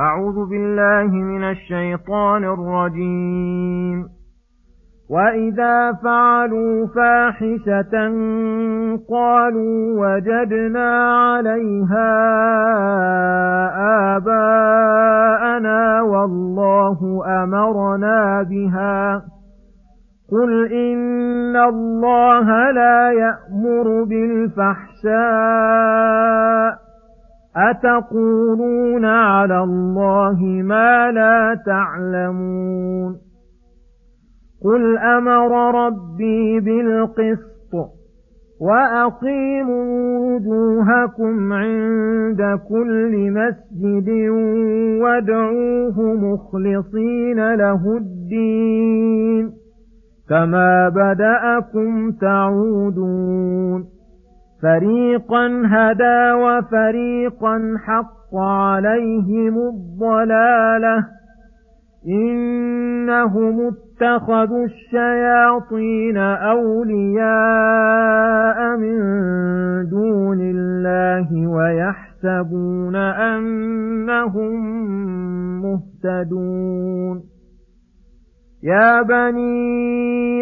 أعوذ بالله من الشيطان الرجيم. وإذا فعلوا فاحشة قالوا وجدنا عليها آباءنا والله أمرنا بها. قل إن الله لا يأمر بالفحشاء. أتقولون على الله ما لا تعلمون قل أمر ربي بالقسط وأقيموا وجوهكم عند كل مسجد وادعوه مخلصين له الدين كما بدأكم تعودون فريقا هدى وفريقا حق عليهم الضلاله انهم اتخذوا الشياطين اولياء من دون الله ويحسبون انهم مهتدون يا بني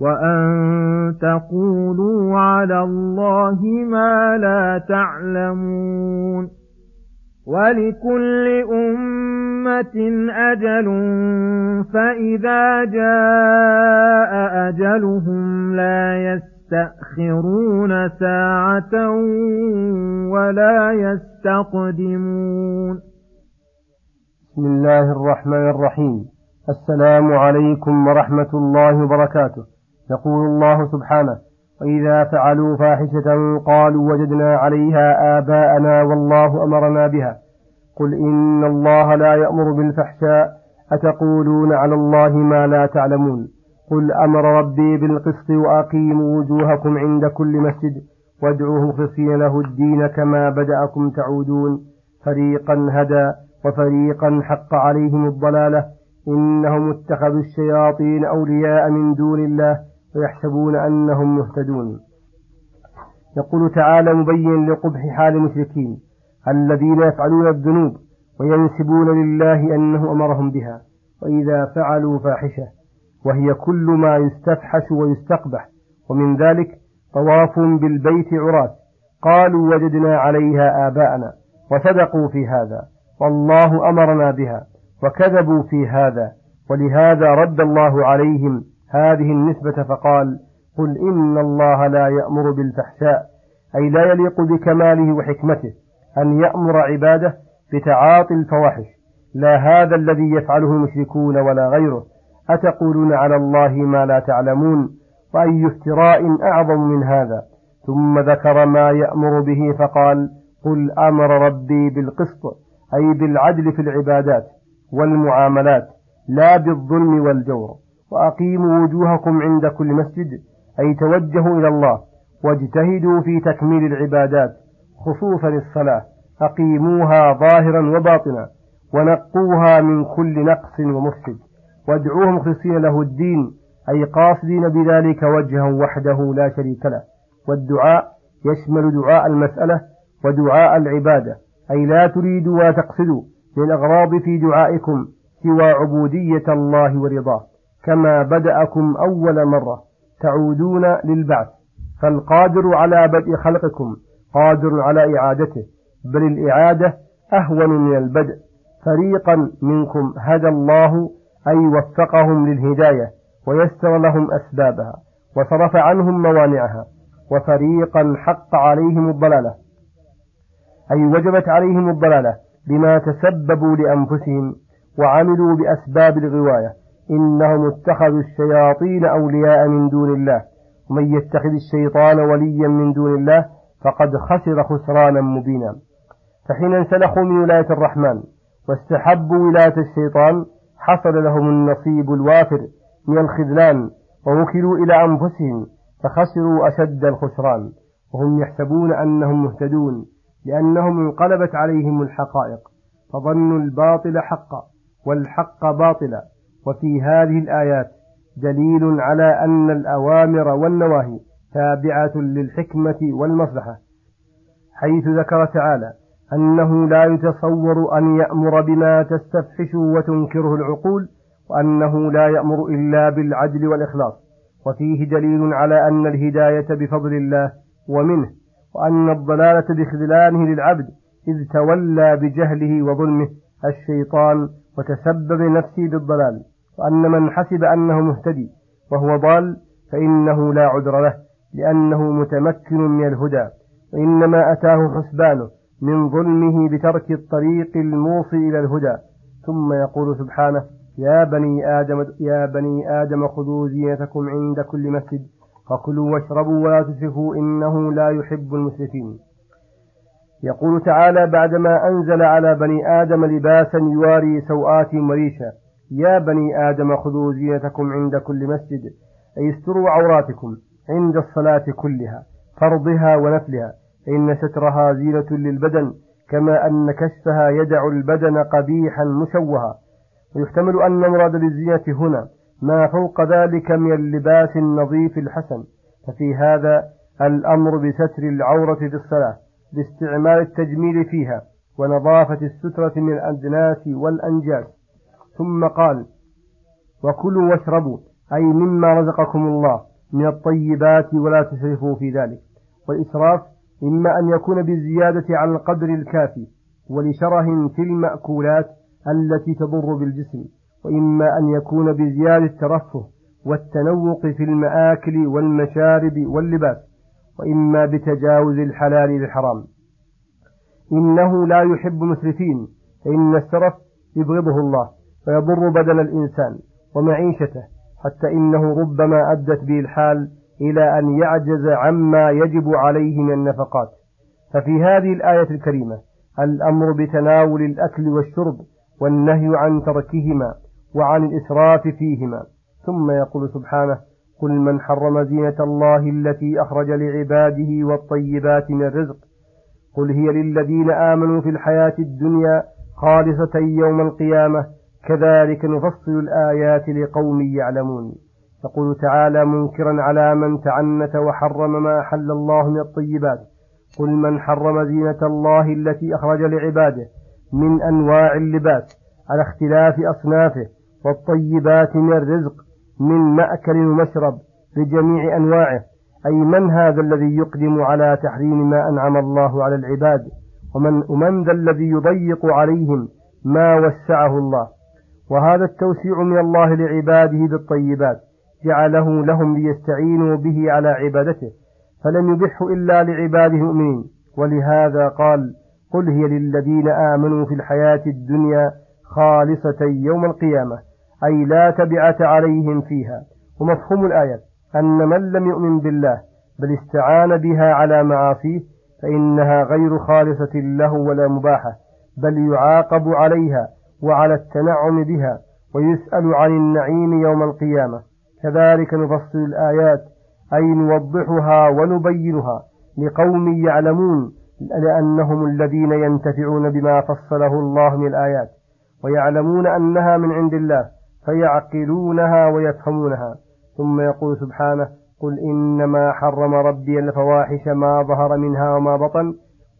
وأن تقولوا على الله ما لا تعلمون ولكل أمة أجل فإذا جاء أجلهم لا يستأخرون ساعة ولا يستقدمون بسم الله الرحمن الرحيم السلام عليكم ورحمة الله وبركاته يقول الله سبحانه وإذا فعلوا فاحشة قالوا وجدنا عليها آباءنا والله أمرنا بها. قل إن الله لا يأمر بالفحشاء أتقولون على الله ما لا تعلمون. قل أمر ربي بالقسط وأقيموا وجوهكم عند كل مسجد وادعوه مخلصين له الدين كما بدأكم تعودون. فريقا هدى وفريقا حق عليهم الضلالة إنهم اتخذوا الشياطين أولياء من دون الله ويحسبون أنهم مهتدون. يقول تعالى مبين لقبح حال المشركين الذين يفعلون الذنوب وينسبون لله أنه أمرهم بها وإذا فعلوا فاحشة وهي كل ما يستفحش ويستقبح ومن ذلك طواف بالبيت عراة. قالوا وجدنا عليها آباءنا وصدقوا في هذا والله أمرنا بها وكذبوا في هذا ولهذا رد الله عليهم هذه النسبة فقال قل إن الله لا يأمر بالفحشاء أي لا يليق بكماله وحكمته أن يأمر عباده بتعاطي الفواحش لا هذا الذي يفعله المشركون ولا غيره. أتقولون على الله ما لا تعلمون؟ وأي افتراء أعظم من هذا؟ ثم ذكر ما يأمر به فقال قل أمر ربي بالقسط أي بالعدل في العبادات والمعاملات لا بالظلم والجور. وأقيموا وجوهكم عند كل مسجد أي توجهوا إلى الله واجتهدوا في تكميل العبادات خصوصا الصلاة أقيموها ظاهرا وباطنا ونقوها من كل نقص ومفسد وادعوه مخلصين له الدين أي قاصدين بذلك وجها وحده لا شريك له. والدعاء يشمل دعاء المسألة ودعاء العبادة أي لا تريدوا ولا تقصدوا من الأغراض في دعائكم سوى عبودية الله ورضاه. كما بدأكم أول مرة. تعودون للبعث. فالقادر على بدء خلقكم قادر على إعادته. بل الإعادة أهون من البدء. فريقا منكم هدى الله أي وفقهم للهداية ويسر لهم أسبابها وصرف عنهم موانعها وفريقا حق عليهم الضلالة. أي وجبت عليهم الضلالة بما تسببوا لأنفسهم وعملوا بأسباب الغواية. إنهم اتخذوا الشياطين أولياء من دون الله. ومن يتخذ الشيطان وليا من دون الله فقد خسر خسرانا مبينا. فحين انسلخوا من ولاية الرحمن واستحبوا ولاية الشيطان حصل لهم النصيب الوافر من الخذلان ووكلوا إلى أنفسهم فخسروا أشد الخسران. وهم يحسبون أنهم مهتدون لأنهم انقلبت عليهم الحقائق. فظنوا الباطل حقا والحق باطلا. وفي هذه الآيات دليل على أن الأوامر والنواهي تابعة للحكمة والمصلحة حيث ذكر تعالى أنه لا يتصور أن يأمر بما تستفحش وتنكره العقول وأنه لا يأمر إلا بالعدل والإخلاص. وفيه دليل على أن الهداية بفضل الله ومنه وأن الضلالة بخذلانه للعبد إذ تولى بجهله وظلمه الشيطان وتسبب نفسه بالضلال. وأن من حسب أنه مهتدي وهو ضال فإنه لا عذر له لأنه متمكن من الهدى وإنما أتاه حسبانه من ظلمه بترك الطريق الموصي إلى الهدى. ثم يقول سبحانه يا بني آدم يا بني آدم خذوا زينتكم عند كل مسجد فكلوا واشربوا ولا تسرفوا إنه لا يحب المسرفين. يقول تعالى بعدما أنزل على بني آدم لباسا يواري سوآتهم وريشا يا بني آدم خذوا زينتكم عند كل مسجد أي استروا عوراتكم عند الصلاة كلها فرضها ونفلها فإن سترها زينة للبدن كما أن كشفها يدع البدن قبيحا مشوها ويحتمل أن المراد بالزينة هنا ما فوق ذلك من اللباس النظيف الحسن. ففي هذا الأمر بستر العورة في الصلاة باستعمال التجميل فيها ونظافة السترة من الأدناس والأنجاس. ثم قال وكلوا واشربوا أي مما رزقكم الله من الطيبات ولا تسرفوا في ذلك. والإسراف إما أن يكون بالزيادة على القدر الكافي ولشره في المأكولات التي تضر بالجسم وإما أن يكون بزيادة الترفه والتنوق في المآكل والمشارب واللباس وإما بتجاوز الحلال للحرام. إنه لا يحب مسرفين فإن السرف يبغضه الله. فيضر بدن الإنسان ومعيشته حتى إنه ربما أدت به الحال إلى أن يعجز عما يجب عليه من النفقات. ففي هذه الآية الكريمة الأمر بتناول الأكل والشرب والنهي عن تركهما وعن الإسراف فيهما. ثم يقول سبحانه قل من حرم زينة الله التي أخرج لعباده والطيبات من الرزق. قل هي للذين آمنوا في الحياة الدنيا خالصة يوم القيامة كذلك نفصل الآيات لقوم يعلمون. يقول تعالى منكرا على من تعنت وحرم ما أحل الله من الطيبات. قل من حرم زينة الله التي أخرج لعباده من أنواع اللباس على اختلاف أصنافه والطيبات من الرزق من مأكل ومشرب بجميع أنواعه. أي من هذا الذي يقدم على تحريم ما أنعم الله على العباد؟ ومن, ومن ذا الذي يضيق عليهم ما وسعه الله؟ وهذا التوسيع من الله لعباده بالطيبات جعله لهم ليستعينوا به على عبادته فلم يبحه إلا لعباده المؤمنين. ولهذا قال قل هي للذين آمنوا في الحياة الدنيا خالصة يوم القيامة أي لا تبعة عليهم فيها. ومفهوم الآية أن من لم يؤمن بالله بل استعان بها على معاصيه فإنها غير خالصة له ولا مباحة بل يعاقب عليها وعلى التنعم بها ويسأل عن النعيم يوم القيامة. كذلك نفصل الآيات أي نوضحها ونبينها لقوم يعلمون لأنهم الذين ينتفعون بما فصله الله من الآيات ويعلمون أنها من عند الله فيعقلونها ويفهمونها. ثم يقول سبحانه قل إنما حرم ربي الفواحش ما ظهر منها وما بطن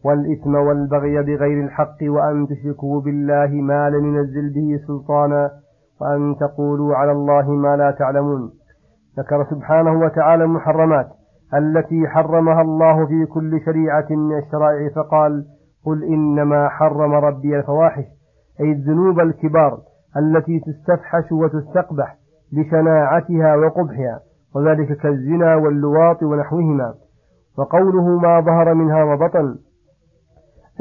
والإثم والبغي بغير الحق وأن تشركوا بالله ما لم ينزل به سلطانا وأن تقولوا على الله ما لا تعلمون. ذكر سبحانه وتعالى المحرمات التي حرمها الله في كل شريعة من الشرائع فقال قل إنما حرم ربي الفواحش أي الذنوب الكبار التي تستفحش وتستقبح لشناعتها وقبحها وذلك كالزنا واللواط ونحوهما. وقوله ما ظهر منها وبطن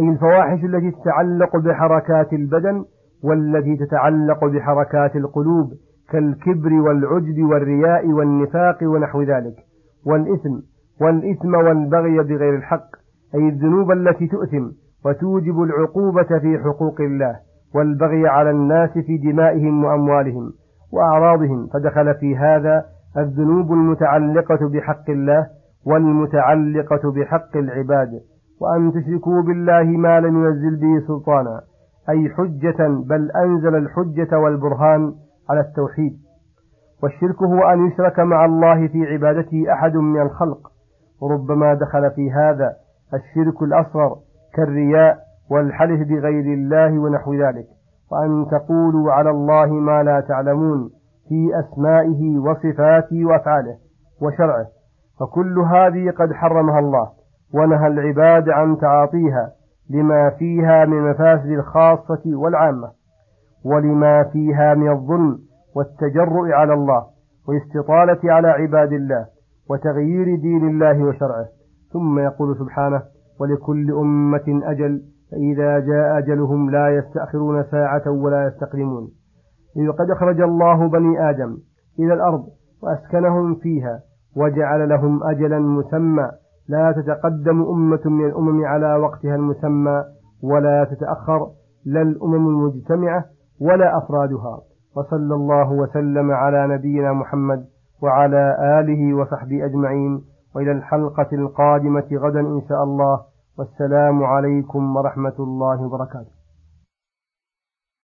أي الفواحش التي تتعلق بحركات البدن والتي تتعلق بحركات القلوب كالكبر والعجب والرياء والنفاق ونحو ذلك. والإثم والإثم والبغي بغير الحق أي الذنوب التي تؤثم وتوجب العقوبة في حقوق الله والبغي على الناس في دمائهم وأموالهم وأعراضهم. فدخل في هذا الذنوب المتعلقة بحق الله والمتعلقة بحق العباد. وأن تشركوا بالله ما لم ينزل به سلطانا أي حجة بل أنزل الحجة والبرهان على التوحيد. والشرك هو أن يشرك مع الله في عبادته أحد من الخلق. وربما دخل في هذا الشرك الأصغر كالرياء والحلف بغير الله ونحو ذلك. وأن تقولوا على الله ما لا تعلمون في أسمائه وصفاته وأفعاله وشرعه. فكل هذه قد حرمها الله. ونهى العباد عن تعاطيها لما فيها من مفاسد الخاصة والعامة ولما فيها من الظلم والتجرؤ على الله والاستطالة على عباد الله وتغيير دين الله وشرعه. ثم يقول سبحانه ولكل أمة أجل فإذا جاء أجلهم لا يستأخرون ساعة ولا يستقدمون. إذ قد أخرج الله بني آدم إلى الأرض وأسكنهم فيها وجعل لهم أجلا مسمى لا تتقدم أمة من الأمم على وقتها المسمى ولا تتأخر لا الأمم المجتمعة ولا أفرادها. وصلى الله وسلم على نبينا محمد وعلى آله وصحبه أجمعين. وإلى الحلقة القادمة غدا إن شاء الله. والسلام عليكم ورحمة الله وبركاته.